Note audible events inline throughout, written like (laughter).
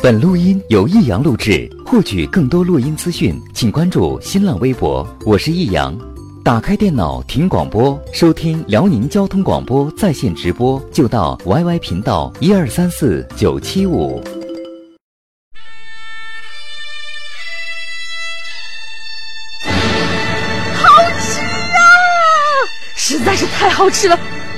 本录音由易阳录制，获取更多录音资讯，请关注新浪微博。我是易阳。打开电脑，听广播，收听辽宁交通广播在线直播，就到 YY 频道一二三四九七五。好吃啊！实在是太好吃了。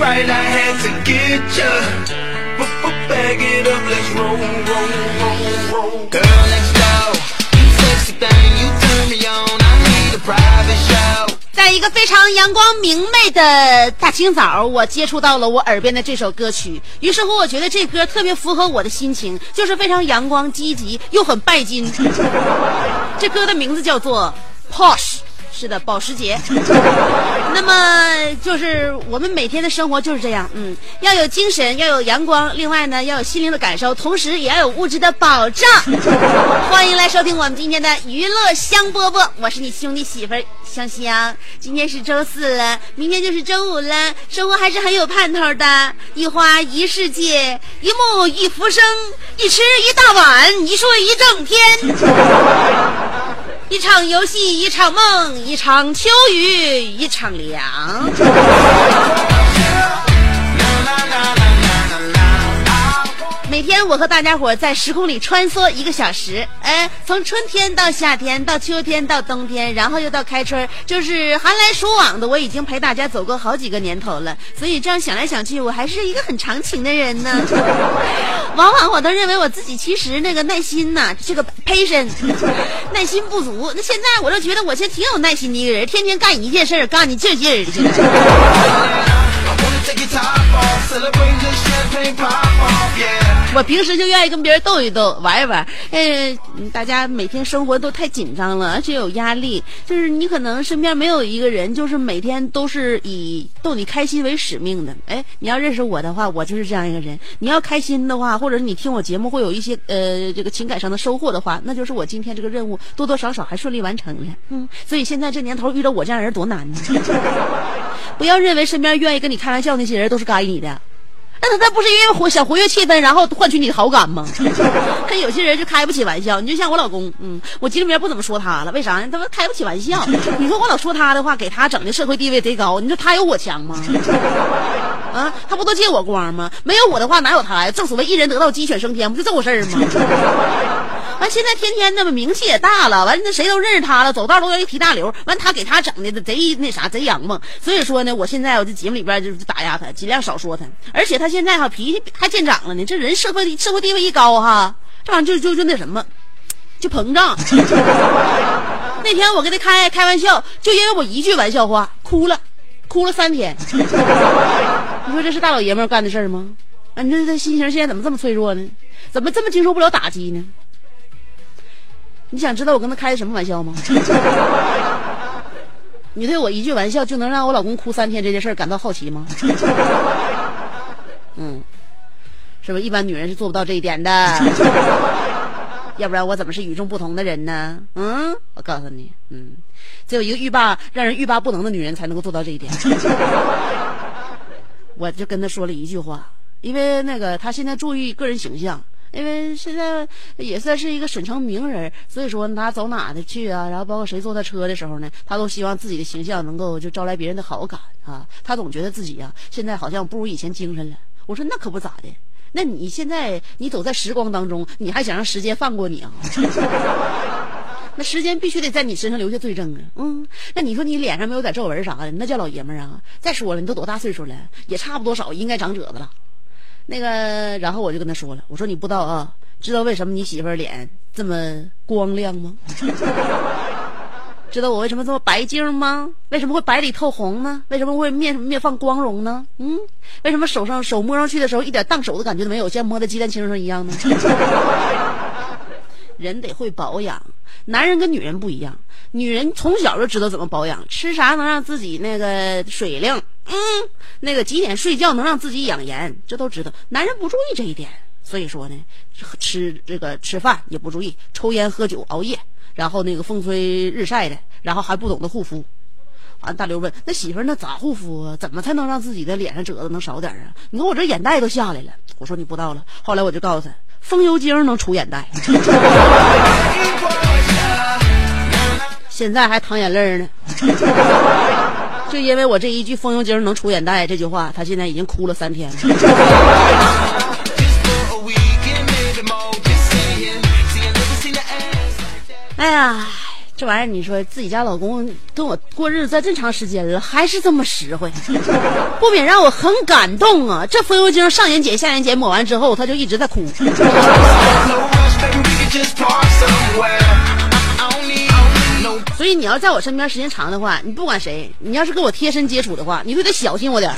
right I had to get ya. Bag it up, let's roll, roll, roll, roll. Girl next door, you sexy thing, you turn me on. I need a private show. 在一个非常阳光明媚的大清早，我接触到了我耳边的这首歌曲。于是乎，我觉得这歌特别符合我的心情，就是非常阳光、积极，又很拜金。这歌的名字叫做《Posh》。是的，保时捷。那么就是我们每天的生活就是这样，嗯，要有精神，要有阳光，另外呢要有心灵的感受，同时也要有物质的保障。欢迎来收听我们今天的娱乐香饽饽，我是你兄弟媳妇香香。今天是周四了，明天就是周五了，生活还是很有盼头的。一花一世界，一木一浮生，一吃一大碗，一睡一整天。一场游戏，一场梦，一场秋雨，一场凉。每天我和大家伙在时空里穿梭一个小时，哎，从春天到夏天，到秋天到冬天，然后又到开春，就是寒来暑往的，我已经陪大家走过好几个年头了。所以这样想来想去，我还是一个很长情的人呢。(laughs) 往往我都认为我自己其实那个耐心呐，这个 patient 耐心不足。那现在我就觉得我现在挺有耐心的一个人，天天干一件事儿，干的劲劲儿的。我平时就愿意跟别人斗一斗，玩一玩。呃，大家每天生活都太紧张了，而且有压力。就是你可能身边没有一个人，就是每天都是以逗你开心为使命的。哎，你要认识我的话，我就是这样一个人。你要开心的话，或者你听我节目会有一些呃这个情感上的收获的话，那就是我今天这个任务多多少少还顺利完成了。嗯，所以现在这年头遇到我这样人多难呢。(laughs) 不要认为身边愿意跟你开玩笑那些人都是该你的。那他他不是因为活想活跃气氛，然后换取你的好感吗？(laughs) 可有些人就开不起玩笑，你就像我老公，嗯，我今天不怎么说他了，为啥呢？他说开不起玩笑。你说我老说他的话，给他整的社会地位贼高，你说他有我强吗？(laughs) 啊，他不都借我光吗？没有我的话哪有他呀？正所谓一人得道鸡犬升天，不就这回事儿吗？完，现在天天的嘛，名气也大了，完那谁都认识他了，走道都愿意提大刘。完，他给他整的贼那啥，贼阳嘛。所以说呢，我现在我这节目里边就打压他，尽量少说他。而且他现在哈脾气还见长了呢，这人社会社会地位一高哈，这玩意就就就那什么，就膨胀。(laughs) 那天我跟他开开玩笑，就因为我一句玩笑话，哭了，哭了三天。(laughs) 你说这是大老爷们干的事吗？啊，你说他心情现在怎么这么脆弱呢？怎么这么经受不了打击呢？你想知道我跟他开的什么玩笑吗？(laughs) 你对我一句玩笑就能让我老公哭三天这件事儿感到好奇吗？(laughs) 嗯，是不是一般女人是做不到这一点的？(laughs) 要不然我怎么是与众不同的人呢？嗯，我告诉你，嗯，只有一个欲罢让人欲罢不能的女人才能够做到这一点。我就跟他说了一句话，因为那个他现在注意个人形象，因为现在也算是一个省城名人，所以说他走哪的去啊，然后包括谁坐他车的时候呢，他都希望自己的形象能够就招来别人的好感啊。他总觉得自己呀、现在好像不如以前精神了。我说那可不咋的，那你现在你走在时光当中，你还想让时间放过你啊？(laughs) 那时间必须得在你身上留下罪证啊。嗯，那你说你脸上没有点皱纹啥的，那叫老爷们儿啊。再说了，你都多大岁数了，也差不多少应该长褶子了。那个，然后我就跟他说了，我说你不知道啊，知道为什么你媳妇儿脸这么光亮吗？(laughs) 知道我为什么这么白净吗？为什么会白里透红呢？为什么会面面放光荣呢？嗯，为什么手上手摸上去的时候一点烫手的感觉都没有，像摸在鸡蛋清上一样呢？(laughs) 人得会保养，男人跟女人不一样，女人从小就知道怎么保养，吃啥能让自己那个水灵，嗯，那个几点睡觉能让自己养颜，这都知道。男人不注意这一点，所以说呢，吃这个吃饭也不注意，抽烟喝酒熬夜。然后那个风吹日晒的，然后还不懂得护肤。完，大刘问：“那媳妇儿那咋护肤啊？怎么才能让自己的脸上褶子能少点啊？”你看我这眼袋都下来了。我说你不知道了。后来我就告诉他，风油精能除眼袋。现在还淌眼泪呢。就因为我这一句“风油精能除眼袋”这句话，他现在已经哭了三天了。哎呀，这玩意儿，你说自己家老公跟我过日子这么长时间了，还是这么实惠，(laughs) 不免让我很感动啊！这风油精上眼睑、下眼睑抹完之后，他就一直在哭。(laughs) 所以你要在我身边时间长的话，你不管谁，你要是跟我贴身接触的话，你都得小心我点。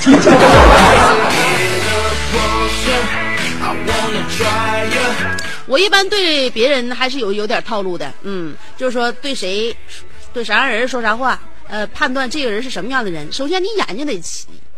(laughs) 我一般对别人还是有有点套路的，嗯，就是说对谁，对啥样人说啥话，呃，判断这个人是什么样的人。首先，你眼睛得。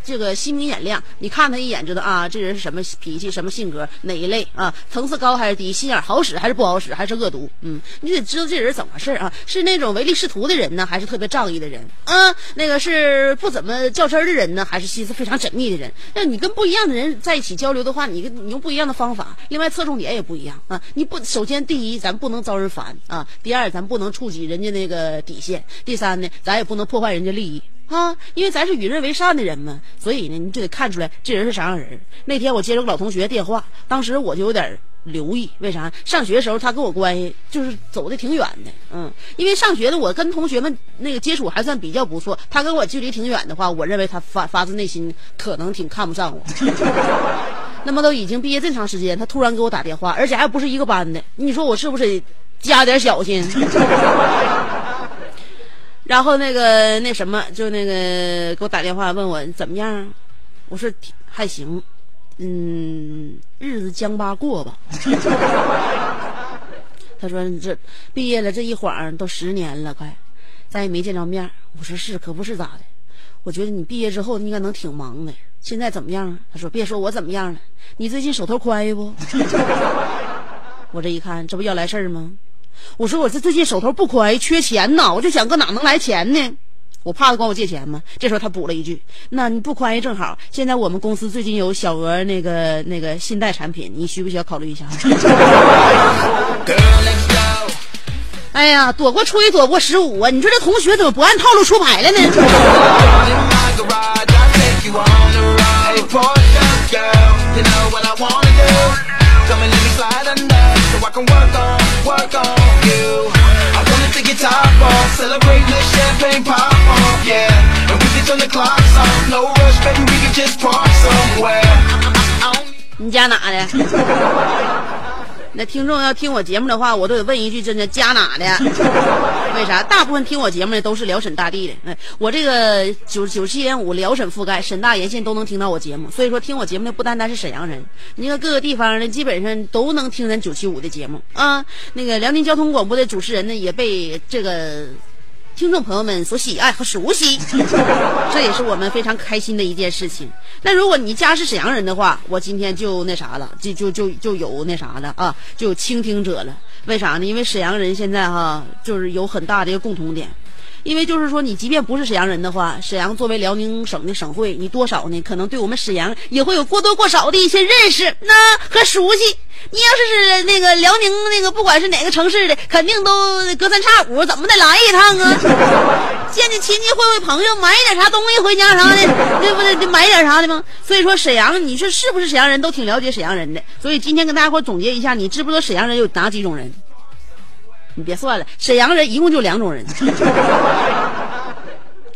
这个心明眼亮，你看他一眼知道啊，这人是什么脾气，什么性格，哪一类啊？层次高还是低？心眼好使还是不好使？还是恶毒？嗯，你得知道这人怎么回事啊？是那种唯利是图的人呢，还是特别仗义的人？啊，那个是不怎么较真的人呢，还是心思非常缜密的人？那你跟不一样的人在一起交流的话，你你用不一样的方法，另外侧重点也不一样啊。你不首先第一，咱不能招人烦啊；第二，咱不能触及人家那个底线；第三呢，咱也不能破坏人家利益。啊，因为咱是与人为善的人嘛，所以呢，你就得看出来这人是啥样人。那天我接了个老同学电话，当时我就有点留意，为啥？上学的时候他跟我关系就是走的挺远的，嗯，因为上学的我跟同学们那个接触还算比较不错，他跟我距离挺远的话，我认为他发发自内心可能挺看不上我。(laughs) 那么都已经毕业这么长时间，他突然给我打电话，而且还不是一个班的，你说我是不是加点小心？然后那个那什么，就那个给我打电话问我怎么样，我说还行，嗯，日子将吧过吧。(laughs) 他说这毕业了这一晃都十年了，快，咱也没见着面。我说是，可不是咋的？我觉得你毕业之后应该能挺忙的。现在怎么样？他说别说我怎么样了，你最近手头宽裕不？我这一看，这不要来事儿吗？我说我这最近手头不宽，缺钱呐，我就想搁哪能来钱呢？我怕他管我借钱吗？这时候他补了一句：“那你不宽裕正好，现在我们公司最近有小额那个那个信贷产品，你需不需要考虑一下？” (laughs) 哎呀，躲过初一，躲过十五啊！你说这同学怎么不按套路出牌了呢？你家哪的？ 那听众要听我节目的话，我都得问一句：真的家哪的？(laughs) 为啥？大部分听我节目的都是辽沈大地的。哎，我这个九九七点五辽沈覆盖，沈大沿线都能听到我节目。所以说，听我节目的不单单是沈阳人，你看各个地方的基本上都能听咱九七五的节目啊。那个辽宁交通广播的主持人呢，也被这个。听众朋友们所喜爱和熟悉，(laughs) 这也是我们非常开心的一件事情。那如果你家是沈阳人的话，我今天就那啥了，就就就就有那啥了啊，就有倾听者了。为啥呢？因为沈阳人现在哈，就是有很大的一个共同点。因为就是说，你即便不是沈阳人的话，沈阳作为辽宁省的省会，你多少呢？可能对我们沈阳也会有过多过少的一些认识，那和熟悉。你要是是那个辽宁那个，不管是哪个城市的，肯定都隔三差五怎么的来一趟啊，见见亲戚，会会朋友，买点啥东西回家啥的，对不对？得买点啥的吗？所以说沈阳，你说是不是沈阳人都挺了解沈阳人的？所以今天跟大家伙总结一下，你知不知道沈阳人有哪几种人？你别算了，沈阳人一共就两种人，(laughs)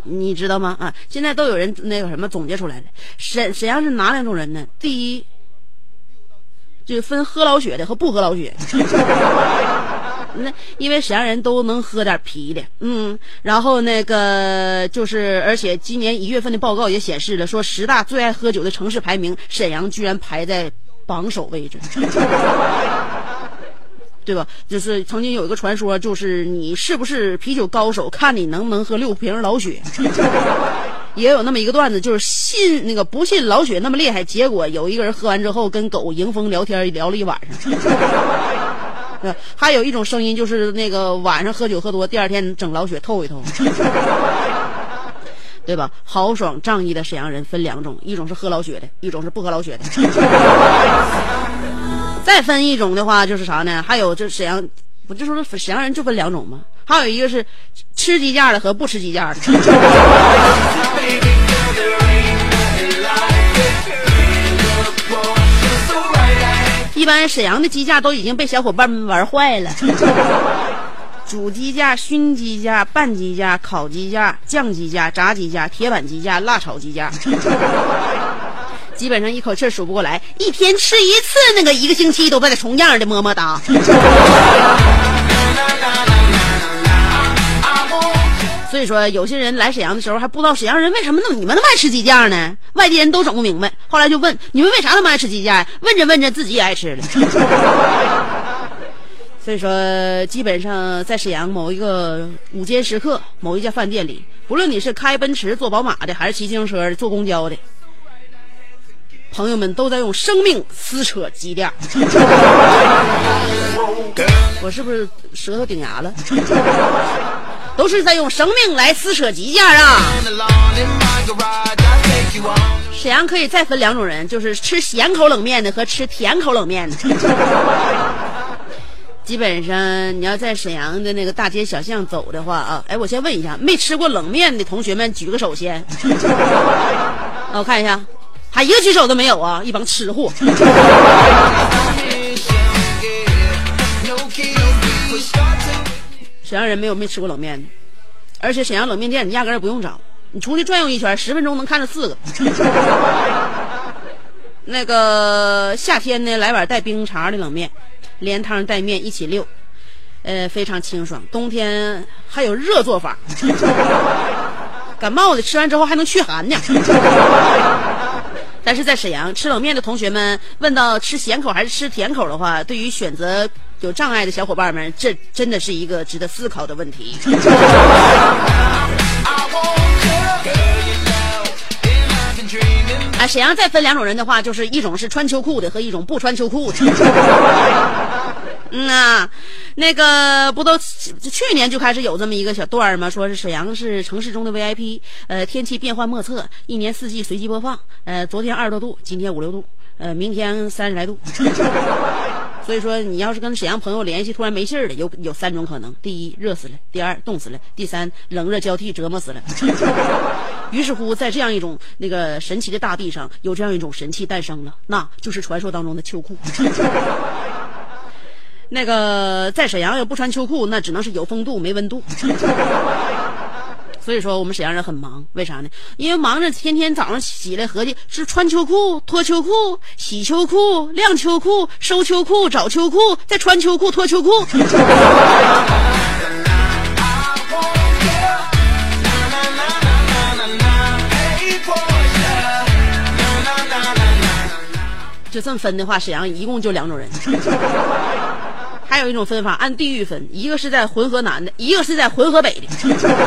你知道吗？啊，现在都有人那个什么总结出来了，沈沈阳是哪两种人呢？第一，就分喝老血的和不喝老血。(laughs) 那因为沈阳人都能喝点啤的，嗯，然后那个就是，而且今年一月份的报告也显示了，说十大最爱喝酒的城市排名，沈阳居然排在榜首位置。对吧？就是曾经有一个传说，就是你是不是啤酒高手，看你能不能喝六瓶老雪。(laughs) 也有那么一个段子，就是信那个不信老雪那么厉害，结果有一个人喝完之后跟狗迎风聊天，聊了一晚上。对，(laughs) 还有一种声音就是那个晚上喝酒喝多，第二天整老雪透一透，(laughs) 对吧？豪爽仗义的沈阳人分两种，一种是喝老雪的，一种是不喝老雪的。再分一种的话，就是啥呢？还有就是沈阳，不就说沈阳人就分两种吗？还有一个是吃鸡架的和不吃鸡架的。一般沈阳的鸡架都已经被小伙伴们玩坏了。煮鸡架、熏鸡架、拌鸡架、烤鸡架、酱鸡架、炸鸡架、铁板鸡架、辣炒鸡架，基本上一口气儿数不过来。一天吃一次，那个一个星期都被他重样的么么哒。(laughs) 所以说，有些人来沈阳的时候还不知道沈阳人为什么那么你们那么爱吃鸡架呢？外地人都整不明白。后来就问你们为啥那么爱吃鸡架呀？问着问着自己也爱吃了。(laughs) 所以说，基本上在沈阳某一个午间时刻，某一家饭店里，不论你是开奔驰、坐宝马的，还是骑自行车的、坐公交的，朋友们都在用生命撕扯鸡架。(laughs) 我是不是舌头顶牙了？都是在用生命来撕扯鸡架啊.沈阳可以再分两种人，就是吃咸口冷面的和吃甜口冷面的。(laughs) 基本上，你要在沈阳的那个大街小巷走的话啊，哎，我先问一下，没吃过冷面的同学们举个手先。(laughs) 啊，我看一下，还一个举手都没有啊，一帮吃货。沈阳人没有没吃过冷面的，而且沈阳冷面店你压根儿不用找，你出去转悠一圈，十分钟能看着四个。(laughs) 那个夏天呢，来碗带冰碴的冷面，连汤带面一起溜，呃，非常清爽。冬天还有热做法，(laughs) 感冒的吃完之后还能驱寒呢。(laughs) 但是在沈阳吃冷面的同学们，问到吃咸口还是吃甜口的话，对于选择有障碍的小伙伴们，这真的是一个值得思考的问题。(laughs) 啊，沈阳再分两种人的话，就是一种是穿秋裤的和一种不穿秋裤的。(laughs) 嗯啊，那个不都去年就开始有这么一个小段儿吗？说是沈阳是城市中的 VIP，呃，天气变幻莫测，一年四季随机播放。呃，昨天二十多度，今天五六度，呃，明天三十来度。(laughs) 所以说，你要是跟沈阳朋友联系，突然没信儿了，有有三种可能：第一，热死了；第二，冻死了；第三，冷热交替折磨死了。(laughs) 于是乎，在这样一种那个神奇的大地上，有这样一种神器诞生了，那就是传说当中的秋裤。(laughs) 那个在沈阳要不穿秋裤，那只能是有风度没温度。(laughs) 所以说，我们沈阳人很忙，为啥呢？因为忙着天天早上起来合计是穿秋裤、脱秋裤、洗秋裤、晾秋裤、收秋裤、找秋裤，再穿秋裤、脱秋裤。(laughs) 就这么分的话，沈阳一共就两种人。还有一种分法，按地域分，一个是在浑河南的，一个是在浑河北的。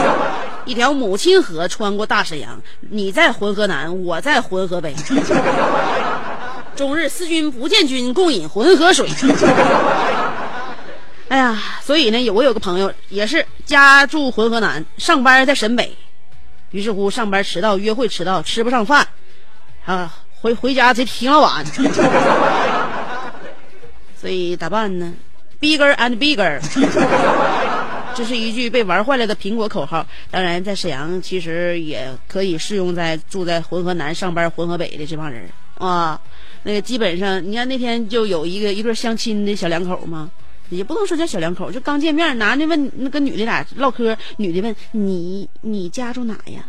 (laughs) 一条母亲河穿过大沈阳，你在浑河南，我在浑河北。终日思君不见君，共饮浑河水。(laughs) 哎呀，所以呢，有我有个朋友也是家住浑河南，上班在沈北，于是乎上班迟到，约会迟到，吃不上饭，啊，回回家贼挺老晚，(laughs) 所以咋办呢？Bigger and bigger，(laughs) 这是一句被玩坏了的苹果口号。当然，在沈阳其实也可以适用在住在浑河南、上班浑河北的这帮人啊。那个基本上，你看那天就有一个一对相亲的小两口嘛，也不能说叫小两口，就刚见面，男的问那跟女的俩唠嗑，女的问你你家住哪呀？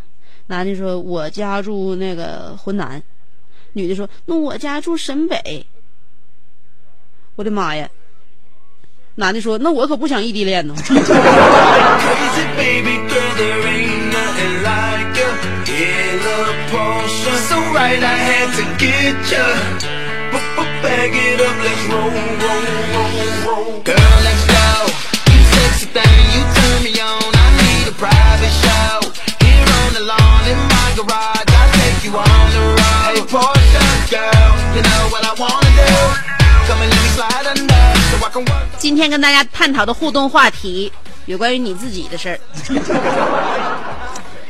男的说我家住那个浑南，女的说那我家住沈北。我的妈呀！男的说那我可不想异地恋呢。(laughs) 今天跟大家探讨的互动话题有关于你自己的事儿。(laughs)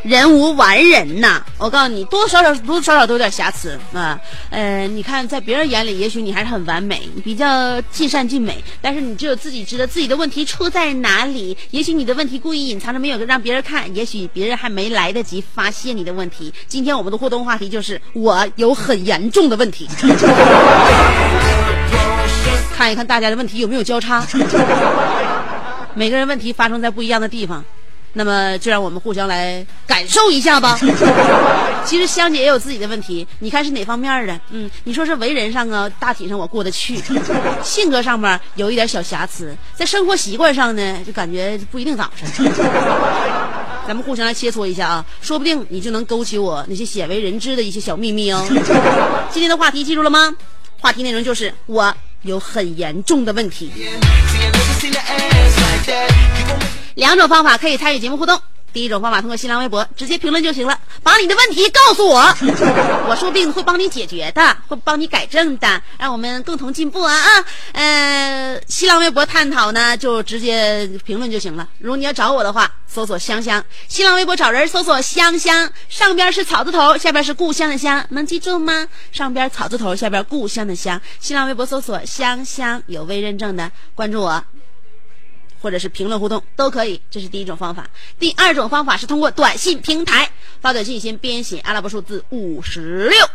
人无完人呐，我告诉你，多多少少多多少少都有点瑕疵啊。呃，你看，在别人眼里，也许你还是很完美，比较尽善尽美，但是你只有自己知道自己的问题出在哪里。也许你的问题故意隐藏着，没有让别人看，也许别人还没来得及发现你的问题。今天我们的互动话题就是，我有很严重的问题。(laughs) 看一看大家的问题有没有交叉。(laughs) 每个人问题发生在不一样的地方，那么就让我们互相来感受一下吧。(laughs) 其实香姐也有自己的问题，你看是哪方面的？嗯，你说是为人上啊，大体上我过得去；(laughs) 性格上面有一点小瑕疵，在生活习惯上呢，就感觉不一定咋回事。咱们互相来切磋一下啊，说不定你就能勾起我那些鲜为人知的一些小秘密哦。今天的话题记住了吗？话题内容就是我有很严重的问题。两种方法可以参与节目互动。第一种方法通过新浪微博直接评论就行了，把你的问题告诉我，(laughs) 我说不定会帮你解决的，会帮你改正的，让我们共同进步啊啊！呃，新浪微博探讨呢，就直接评论就行了。如果你要找我的话，搜索香香，新浪微博找人搜索香香，上边是草字头，下边是故乡的乡，能记住吗？上边草字头，下边故乡的乡。新浪微博搜索香香，有未认证的，关注我。或者是评论互动都可以，这是第一种方法。第二种方法是通过短信平台发短信，先编写阿拉伯数字五十六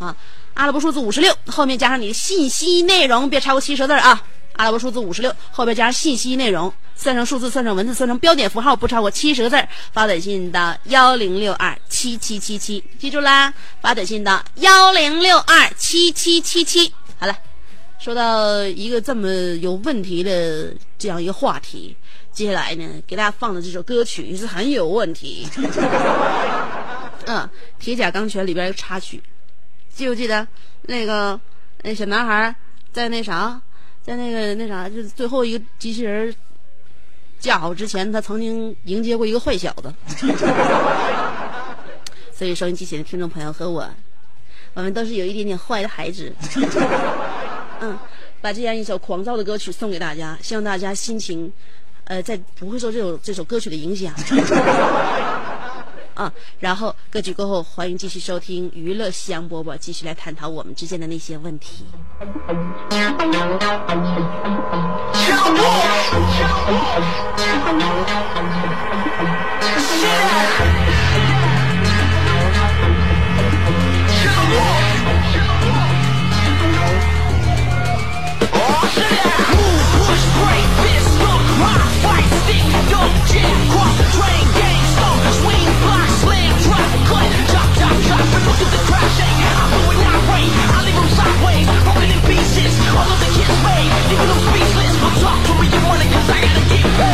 啊，阿拉伯数字五十六后面加上你的信息内容，别超过七十字啊。阿拉伯数字五十六后边加上信息内容，算成数字，算成文字，算成标点符号，不超过七十个字。发短信到幺零六二七七七七，记住啦，发短信到幺零六二七七七七。好了。说到一个这么有问题的这样一个话题，接下来呢，给大家放的这首歌曲是很有问题。(laughs) 嗯，《铁甲钢拳》里边有个插曲，记不记得那个那小男孩在那啥，在那个那啥，就是最后一个机器人架好之前，他曾经迎接过一个坏小子。(laughs) 所以，收音机前的听众朋友和我，我们都是有一点点坏的孩子。嗯，把这样一首狂躁的歌曲送给大家，希望大家心情呃在不会受这首这首歌曲的影响。(laughs) 啊，然后歌曲过后，欢迎继续收听娱乐夕阳播报，继续来探讨我们之间的那些问题。(laughs) away Leaving them speechless, but talk. To me you want cause I gotta keep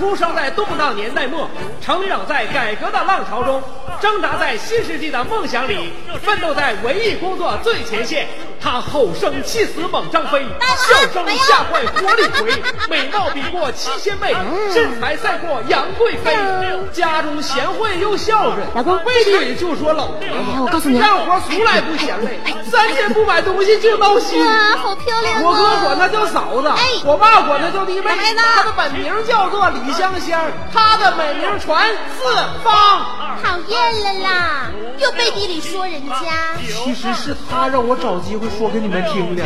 出生在动荡年代末，成长在改革的浪潮中，挣扎在新世纪的梦想里，奋斗在文艺工作最前线。他吼声气死猛张飞，笑声吓坏活李逵，美貌比过七仙妹，身材赛过杨贵妃。家中贤惠又孝顺，老公背地里就说老婆哎我告诉你干活从来不嫌累，三天不买东西就闹心。哇，好漂亮、啊！我哥管她叫嫂子，哎我爸管她叫弟妹。她的本名叫做李香香，她的美名传四方。讨厌了啦，又背地里说人家。其实是她让我找机会说给你们听的。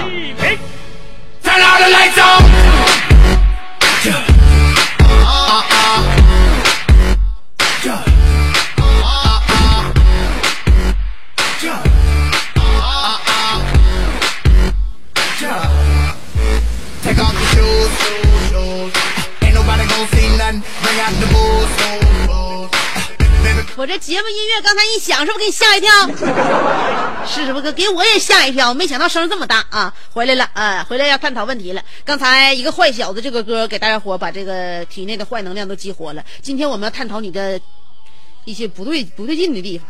节目音乐刚才一响，是不是给你吓一跳？(laughs) 是不是给我也吓一跳？没想到声这么大啊！回来了，啊，回来要探讨问题了。刚才一个坏小子这个歌给大家伙把这个体内的坏能量都激活了。今天我们要探讨你的一些不对不对劲的地方，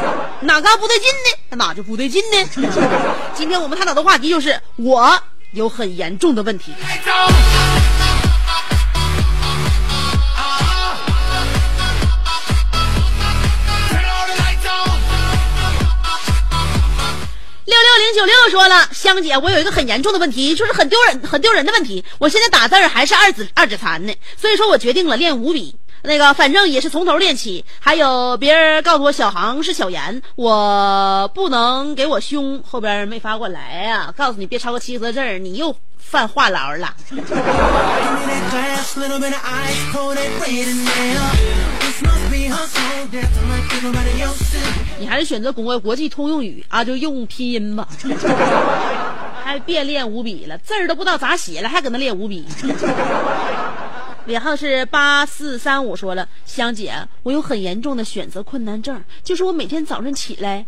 (laughs) 哪嘎不对劲呢？哪就不对劲呢？(laughs) 今天我们探讨的话题就是我有很严重的问题。九六说了，香姐，我有一个很严重的问题，就是很丢人、很丢人的问题。我现在打字还是二指二指残呢，所以说我决定了练五笔。那个反正也是从头练起。还有别人告诉我小航是小严，我不能给我凶，后边没发过来呀、告诉你别超过七个字儿，你又犯话痨了。你还是选择国外国际通用语啊，就用拼音吧。(laughs) 还别练五笔了，字儿都不知道咋写了，还搁那练五笔。尾号是八四三五，说了，香姐，我有很严重的选择困难症，就是我每天早晨起来，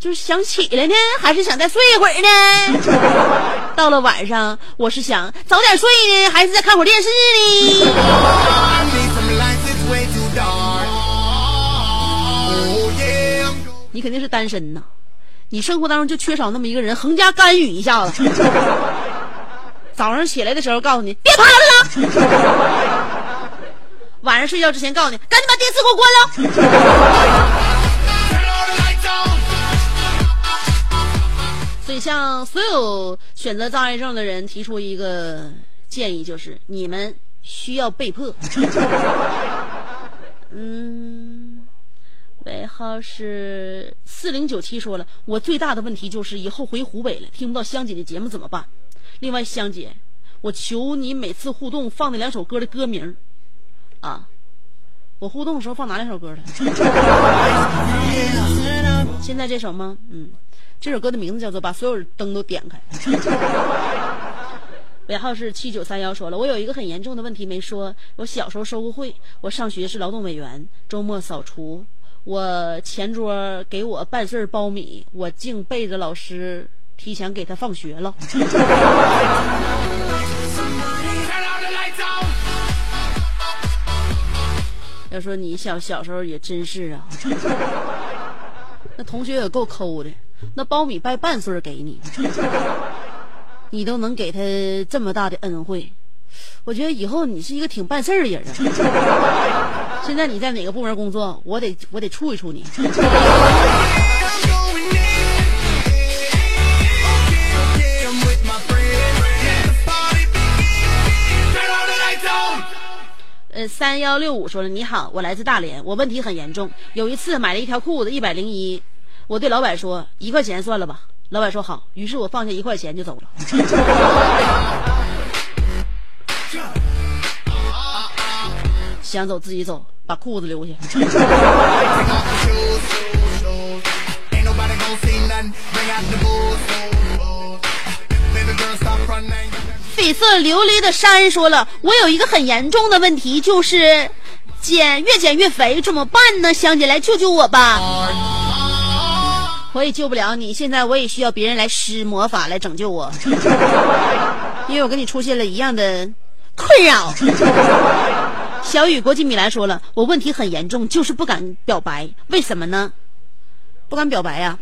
就是想起来呢，还是想再睡一会儿呢？(laughs) 到了晚上，我是想早点睡呢，还是再看会儿电视呢. Oh. 你肯定是单身呐，你生活当中就缺少那么一个人横加干预一下子。(laughs) 早上起来的时候告诉你别趴着了，(laughs) 晚上睡觉之前告诉你赶紧把电视给我关了。以向所有选择障碍症的人提出一个建议，就是你们需要被迫。(laughs) 嗯，尾号是四零九七说了，我最大的问题就是以后回湖北了，听不到香姐的节目怎么办？另外，香姐，我求你每次互动放那两首歌的歌名儿啊，我互动的时候放哪两首歌了？(laughs) (laughs) 现在这首吗？嗯，这首歌的名字叫做《把所有灯都点开》。尾号是七九三幺说了，我有一个很严重的问题没说。我小时候收过贿，我上学是劳动委员，周末扫除，我前桌给我半穗儿苞米，我竟背着老师提前给他放学了。(laughs) 要说你小小时候也真是啊，(laughs) 那同学也够抠的，那苞米掰半穗给你。你都能给他这么大的恩惠，我觉得以后你是一个挺办事儿的人啊。现在你在哪个部门工作？我得我得处一处你。呃，三幺六五说了，你好，我来自大连，我问题很严重。有一次买了一条裤子，一百零一，我对老板说一块钱算了吧。老板说好，于是我放下一块钱就走了。(laughs) 想走自己走，把裤子留下。(laughs) 绯色琉璃的山说了，我有一个很严重的问题，就是减越减越肥，怎么办呢？香姐来救救我吧！我也救不了你，现在我也需要别人来施魔法来拯救我，(laughs) 因为我跟你出现了一样的困扰。(laughs) 小雨国际米兰说了，我问题很严重，就是不敢表白，为什么呢？不敢表白呀？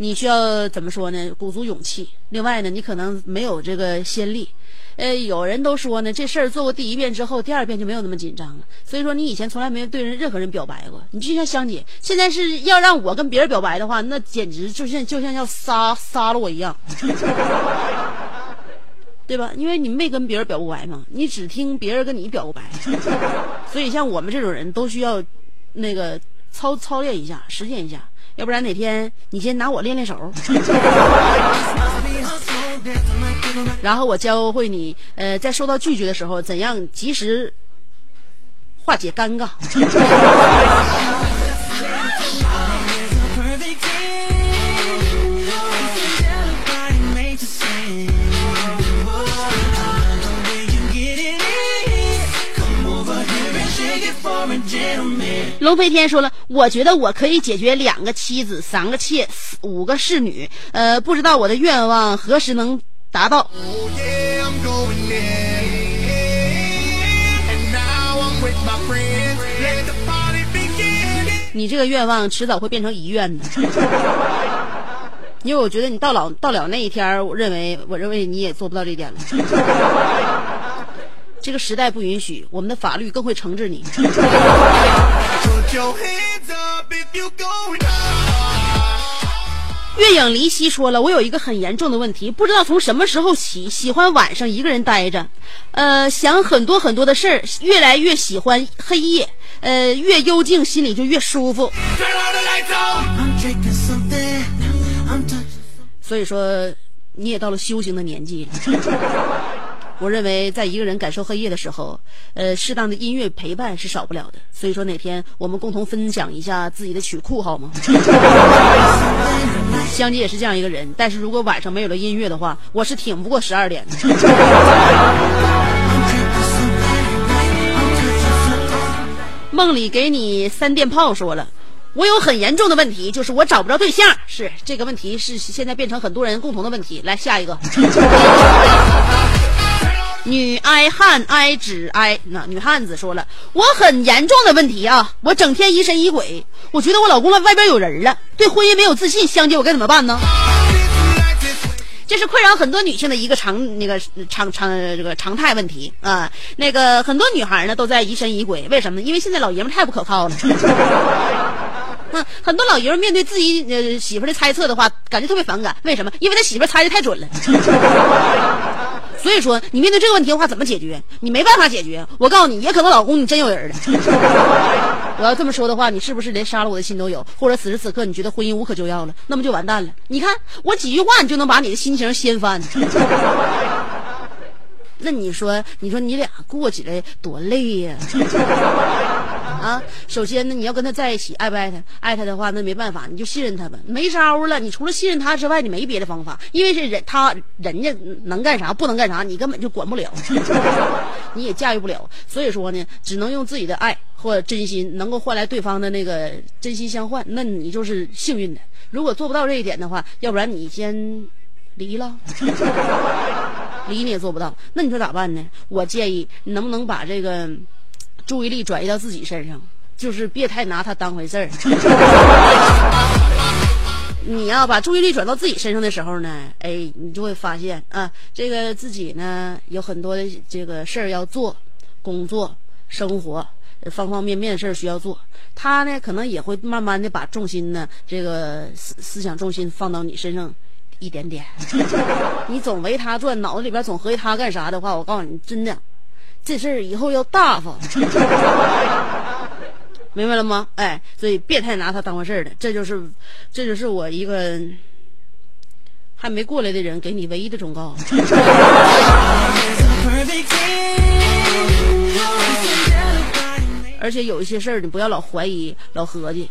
你需要怎么说呢？鼓足勇气。另外呢，你可能没有这个先例。呃，有人都说呢，这事儿做过第一遍之后，第二遍就没有那么紧张了。所以说，你以前从来没有对人任何人表白过。你就像香姐，现在是要让我跟别人表白的话，那简直就像就像要杀杀了我一样，(laughs) 对吧？因为你没跟别人表过白嘛，你只听别人跟你表过白。所以像我们这种人都需要那个操操练一下，实践一下，要不然哪天你先拿我练练手。(laughs) 然后我教会你，呃，在受到拒绝的时候，怎样及时化解尴尬。(laughs) 龙飞天说了，我觉得我可以解决两个妻子、三个妾、五个侍女，呃，不知道我的愿望何时能达到。你这个愿望迟早会变成遗愿的，(laughs) 因为我觉得你到老到了那一天，我认为我认为你也做不到这点了。(laughs) 这个时代不允许，我们的法律更会惩治你。(laughs) 月影离析说了，我有一个很严重的问题，不知道从什么时候起喜欢晚上一个人待着，呃，想很多很多的事儿，越来越喜欢黑夜，呃，越幽静心里就越舒服。所以说，你也到了修行的年纪了。我认为，在一个人感受黑夜的时候，呃，适当的音乐陪伴是少不了的。所以说，哪天我们共同分享一下自己的曲库好吗？(laughs) 香姐也是这样一个人，但是如果晚上没有了音乐的话，我是挺不过十二点的。(laughs) 梦里给你三电炮说了，我有很严重的问题，就是我找不着对象。是这个问题是现在变成很多人共同的问题。来下一个。(laughs) 女哀汉哀只哀，那女汉子说了，我很严重的问题啊，我整天疑神疑鬼，我觉得我老公外外边有人了，对婚姻没有自信，香姐我该怎么办呢？这是困扰很多女性的一个常那个常常这个常态问题啊。那个很多女孩呢都在疑神疑鬼，为什么？因为现在老爷们太不可靠了。嗯，(laughs) 很多老爷们面对自己呃媳妇的猜测的话，感觉特别反感，为什么？因为他媳妇猜的太准了。所以说，你面对这个问题的话，怎么解决？你没办法解决。我告诉你，也可能老公你真有人了。(laughs) 我要这么说的话，你是不是连杀了我的心都有？或者此时此刻你觉得婚姻无可救药了，那么就完蛋了。你看我几句话，你就能把你的心情掀翻。(laughs) 那你说，你说你俩过起来多累呀、首先呢，你要跟他在一起，爱不爱他？爱他的话，那没办法，你就信任他吧，没招了。你除了信任他之外，你没别的方法，因为是人，他人家能干啥，不能干啥，你根本就管不了，(laughs) 你也驾驭不了。所以说呢，只能用自己的爱或真心，能够换来对方的那个真心相换，那你就是幸运的。如果做不到这一点的话，要不然你先离了。(laughs) 离你也做不到，那你说咋办呢？我建议你能不能把这个注意力转移到自己身上，就是别太拿他当回事儿。(laughs) 你要把注意力转到自己身上的时候呢，哎，你就会发现啊，这个自己呢有很多的这个事儿要做，工作、生活方方面面的事儿需要做。他呢可能也会慢慢的把重心呢，这个思思想重心放到你身上。一点点，(laughs) 你总围他转，脑子里边总合计他干啥的话，我告诉你，真的，这事儿以后要大方，明白了吗？哎，所以别太拿他当回事儿了，这就是，这就是我一个还没过来的人给你唯一的忠告。(laughs) 而且有一些事儿，你不要老怀疑、老合计。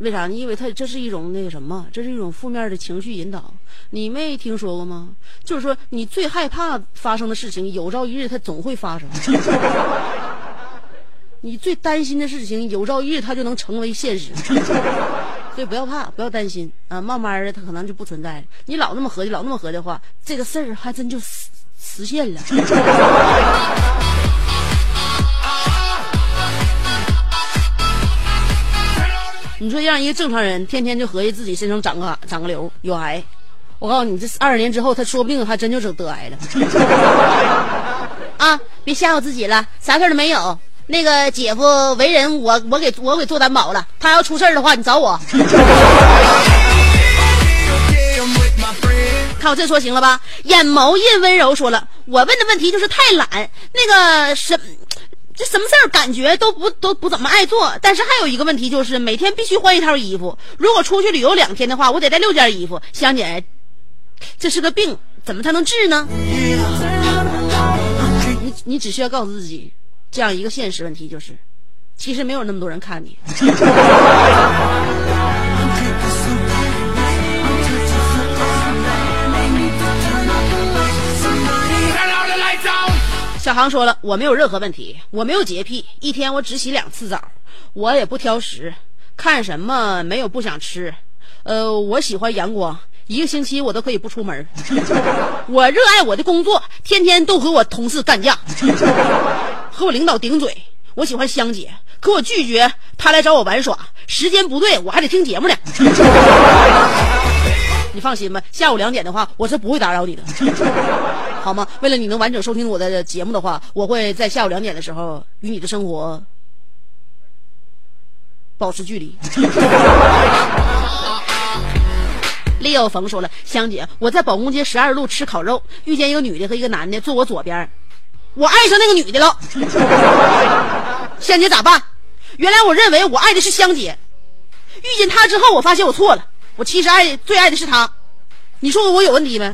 为啥呢？因为他这是一种那个什么，这是一种负面的情绪引导。你没听说过吗？就是说，你最害怕发生的事情，有朝一日它总会发生；(laughs) 你最担心的事情，有朝一日它就能成为现实。所以不要怕，不要担心啊，慢慢的它可能就不存在了。你老那么合计，老那么合计的话，这个事儿还真就实实现了。你说让一个正常人天天就合计自己身上长个长个瘤有癌，我告诉你，这二十年之后他说不定还真就得得癌了。(laughs) 啊，别吓唬自己了，啥事都没有。那个姐夫为人，我我给我给做担保了，他要出事的话，你找我。(laughs) 看我这说行了吧？眼眸印温柔说了，我问的问题就是太懒，那个什。这什么事儿感觉都不都不怎么爱做，但是还有一个问题就是每天必须换一套衣服。如果出去旅游两天的话，我得带六件衣服。香姐，这是个病，怎么才能治呢？你你只需要告诉自己这样一个现实问题，就是其实没有那么多人看你。(laughs) 小航说了，我没有任何问题，我没有洁癖，一天我只洗两次澡，我也不挑食，看什么没有不想吃，呃，我喜欢阳光，一个星期我都可以不出门，(laughs) 我热爱我的工作，天天都和我同事干架，(laughs) 和我领导顶嘴，我喜欢香姐，可我拒绝她来找我玩耍，时间不对，我还得听节目呢。(laughs) 你放心吧，下午两点的话，我是不会打扰你的，好吗？为了你能完整收听我的节目的话，我会在下午两点的时候与你的生活保持距离。(laughs) Leo 冯说了，香姐，我在保工街十二路吃烤肉，遇见一个女的和一个男的坐我左边，我爱上那个女的了。(laughs) 香姐咋办？原来我认为我爱的是香姐，遇见她之后，我发现我错了。我其实爱最爱的是他，你说我有问题没？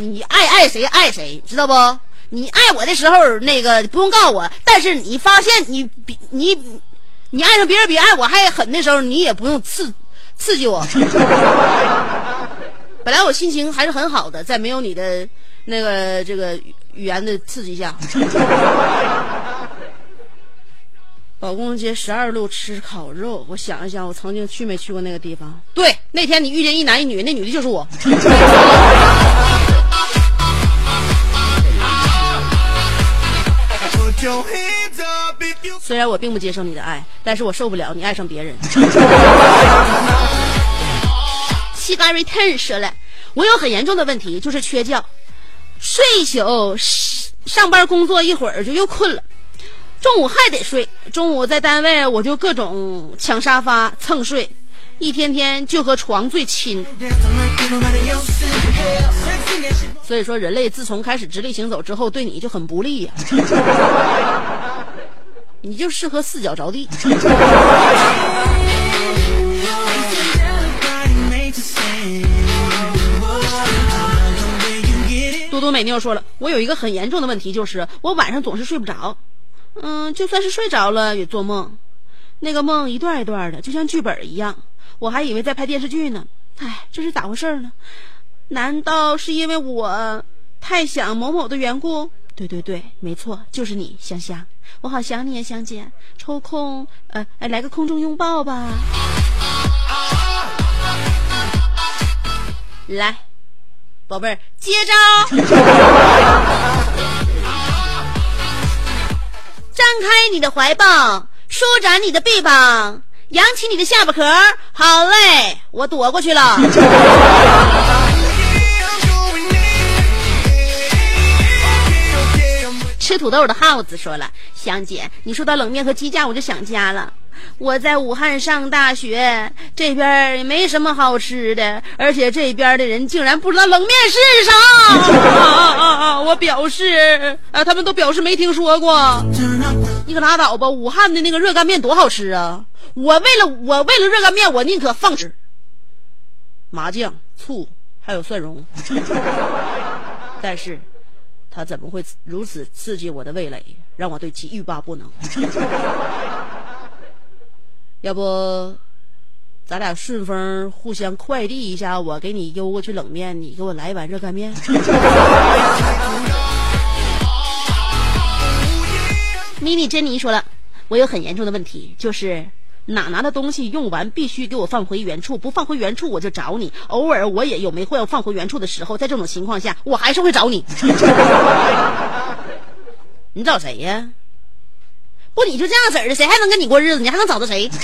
你爱爱谁爱谁，知道不？你爱我的时候，那个不用告诉我，但是你发现你比你你爱上别人比爱我还狠的时候，你也不用刺刺激我。(laughs) 本来我心情还是很好的，在没有你的那个这个语言的刺激下。(laughs) 保工街十二路吃烤肉，我想一想，我曾经去没去过那个地方？对，那天你遇见一男一女，那女的就是我。(laughs) 虽然我并不接受你的爱，但是我受不了你爱上别人。西嘎瑞 ten 说了，我有很严重的问题，就是缺觉，睡一宿，上班工作一会儿就又困了。中午还得睡，中午在单位我就各种抢沙发蹭睡，一天天就和床最亲。所以说，人类自从开始直立行走之后，对你就很不利呀。(laughs) 你就适合四脚着地。(laughs) 嘟嘟美妞说了，我有一个很严重的问题，就是我晚上总是睡不着。嗯，就算是睡着了也做梦，那个梦一段一段的，就像剧本一样，我还以为在拍电视剧呢。唉，这是咋回事呢？难道是因为我太想某某的缘故？对对对，没错，就是你，香香，我好想你呀，香姐。抽空，呃，来个空中拥抱吧。来，宝贝儿，接招！(laughs) 张开你的怀抱，舒展你的臂膀，扬起你的下巴壳。好嘞，我躲过去了。吃土豆的耗子说了：“香姐，你说到冷面和鸡架，我就想家了。我在武汉上大学，这边也没什么好吃的，而且这边的人竟然不知道冷面是啥。啊啊啊！我表示，啊，他们都表示没听说过。你可拉倒吧，武汉的那个热干面多好吃啊！我为了我为了热干面，我宁可放吃麻酱、醋还有蒜蓉，(laughs) 但是。”他怎么会如此刺激我的味蕾，让我对其欲罢不能？(laughs) 要不，咱俩顺丰互相快递一下，我给你邮过去冷面，你给我来一碗热干面。(laughs) 迷你珍妮说了，我有很严重的问题，就是。哪拿的东西用完必须给我放回原处，不放回原处我就找你。偶尔我也有没货要放回原处的时候，在这种情况下，我还是会找你。(laughs) 你找谁呀？不，你就这样式的，谁还能跟你过日子？你还能找到谁？(laughs)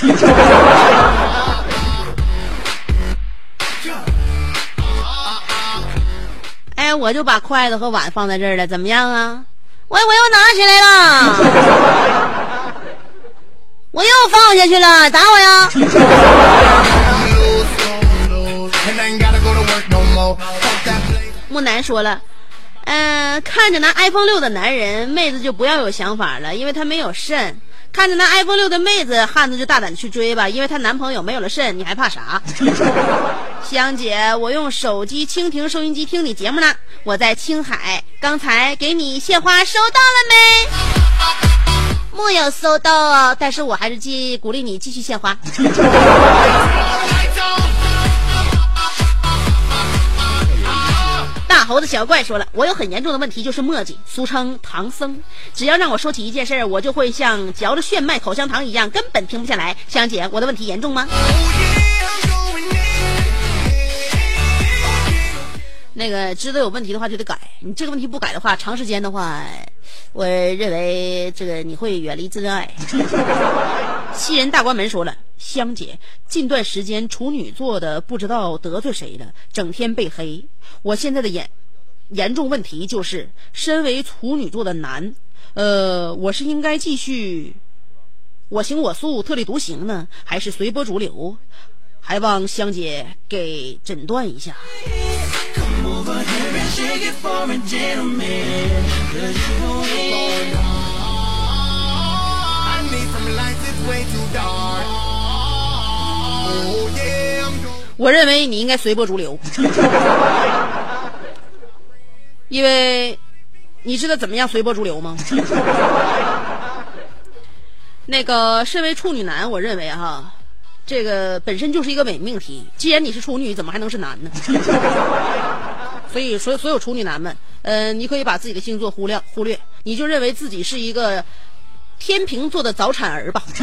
哎，我就把筷子和碗放在这儿了，怎么样啊？我我又拿起来了。我又放下去了，打我呀！木南说了，嗯，看着拿 iPhone 六的男人，妹子就不要有想法了，因为他没有肾；看着拿 iPhone 六的妹子，汉子就大胆去追吧，因为她男朋友没有了肾，你还怕啥？香姐，我用手机蜻蜓收音机听你节目呢，我在青海，刚才给你献花，收到了没？木有收到，但是我还是继鼓励你继续献花。(laughs) 大猴子小怪说了，我有很严重的问题，就是墨迹，俗称唐僧。只要让我说起一件事儿，我就会像嚼着炫迈口香糖一样，根本停不下来。香姐，我的问题严重吗？(laughs) 那个知道有问题的话就得改，你这个问题不改的话，长时间的话，我认为这个你会远离真爱。(laughs) 西人大关门说了，香姐，近段时间处女座的不知道得罪谁了，整天被黑。我现在的严严重问题就是，身为处女座的男，呃，我是应该继续我行我素、特立独行呢，还是随波逐流？还望香姐给诊断一下。我认为你应该随波逐流，(laughs) 因为你知道怎么样随波逐流吗？(laughs) 那个身为处女男，我认为哈，这个本身就是一个伪命题。既然你是处女，怎么还能是男呢？所以，所所有处女男们，呃，你可以把自己的星座忽略忽略，你就认为自己是一个天平座的早产儿吧。(laughs)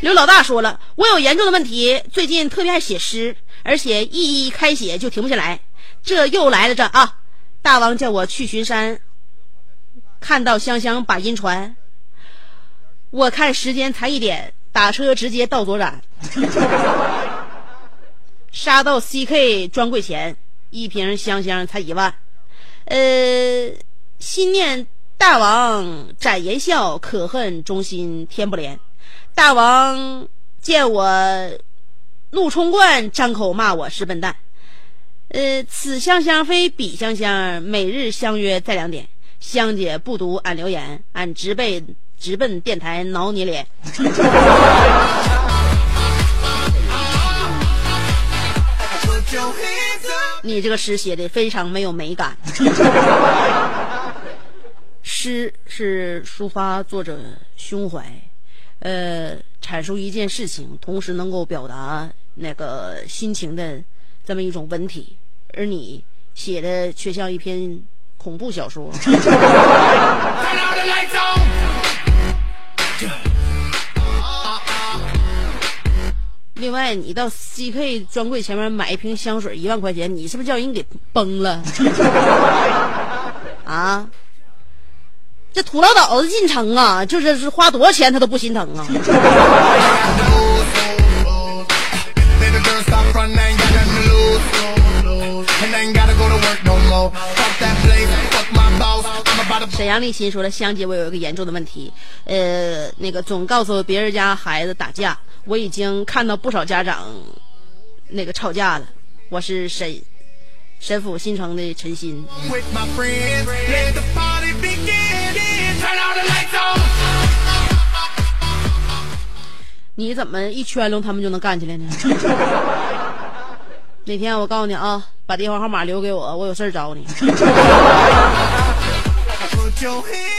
刘老大说了，我有严重的问题，最近特别爱写诗，而且一开写就停不下来。这又来了这啊！大王叫我去巡山，看到香香把音传，我看时间才一点。打车直接到左转，(laughs) 杀到 CK 专柜前，一瓶香香才一万。呃，心念大王展颜笑，可恨忠心天不怜。大王见我怒冲冠，张口骂我是笨蛋。呃，此香香非彼香香，每日相约在两点。香姐不读俺留言，俺直被直奔电台挠你脸。(laughs) 你这个诗写的非常没有美感。(laughs) 诗是抒发作者胸怀，呃，阐述一件事情，同时能够表达那个心情的这么一种文体，而你写的却像一篇恐怖小说。(laughs) 另外，你到 CK 专柜前面买一瓶香水，一万块钱，你是不是叫人给崩了？(laughs) 啊！这土老倒子进城啊，就是是花多少钱他都不心疼啊！(laughs) 沈阳立新说了，香姐，我有一个严重的问题，呃，那个总告诉别人家孩子打架，我已经看到不少家长那个吵架了。我是沈沈府新城的陈鑫。你怎么一圈拢他们就能干起来呢？(laughs) 哪天我告诉你啊，把电话号码留给我，我有事儿找你。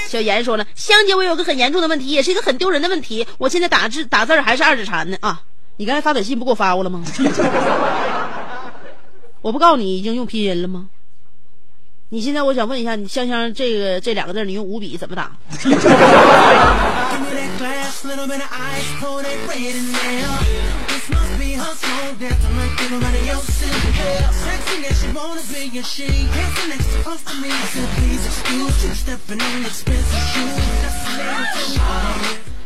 小严说了，香姐，我有个很严重的问题，也是一个很丢人的问题。我现在打字打字还是二指禅呢啊！你刚才发短信不给我发过了吗？(laughs) 我不告诉你已经用拼音了吗？你现在我想问一下，你香香这个这两个字你用五笔怎么打？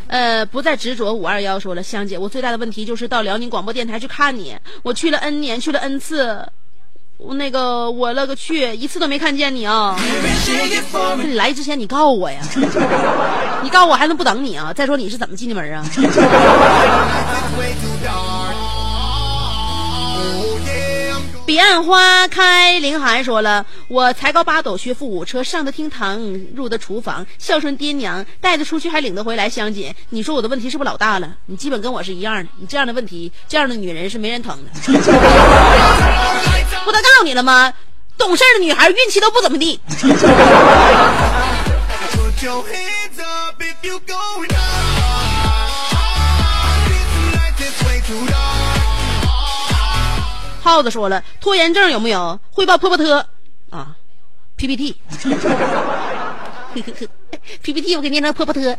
呃，不再执着。五二幺说了，香姐，我最大的问题就是到辽宁广播电台去看你，我去了 N 年，去了 N 次。我那个我勒个去，一次都没看见你啊！你来之前你告我呀，你告我还能不等你啊？再说你是怎么进的门啊？彼岸花开，凌寒说了，我才高八斗，学富五车，上得厅堂，入得厨房，孝顺爹娘，带得出去还领得回来。香姐，你说我的问题是不是老大了？你基本跟我是一样的，你这样的问题，这样的女人是没人疼的。不都告诉你了吗？懂事的女孩运气都不怎么地。(laughs) (laughs) 耗子说了，拖延症有没有？汇报破破特啊，PPT，PPT (laughs) 我给念成破破特。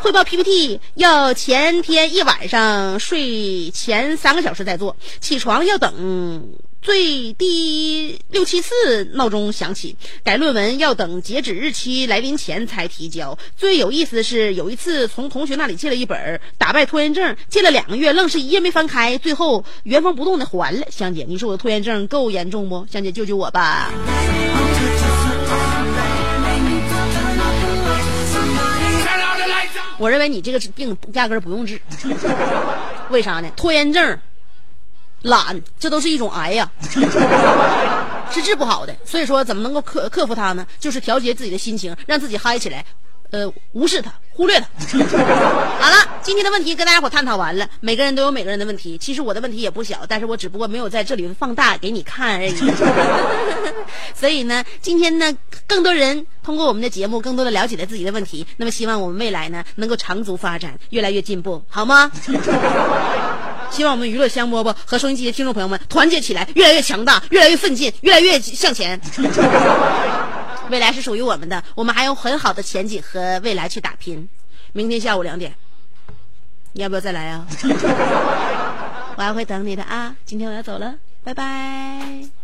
汇报 PPT 要前天一晚上睡前三个小时再做，起床要等最低六七次闹钟响起。改论文要等截止日期来临前才提交。最有意思的是，有一次从同学那里借了一本打败拖延症，借了两个月，愣是一页没翻开，最后原封不动的还了。香姐，你说我的拖延症够严重不？香姐救救我吧！我认为你这个病压根儿不用治，(laughs) 为啥呢？拖延症、懒，这都是一种癌呀，(laughs) 是治不好的。所以说，怎么能够克克服它呢？就是调节自己的心情，让自己嗨起来，呃，无视它，忽略它。(laughs) 好了，今天的问题跟大家伙探讨完了。每个人都有每个人的问题，其实我的问题也不小，但是我只不过没有在这里放大给你看而已。(laughs) 所以呢，今天呢，更多人通过我们的节目，更多的了解了自己的问题。那么，希望我们未来呢，能够长足发展，越来越进步，好吗？希望我们娱乐香饽饽和收音机的听众朋友们团结起来，越来越强大，越来越奋进，越来越向前。(laughs) 未来是属于我们的，我们还有很好的前景和未来去打拼。明天下午两点，你要不要再来啊？(laughs) 我还会等你的啊！今天我要走了，拜拜。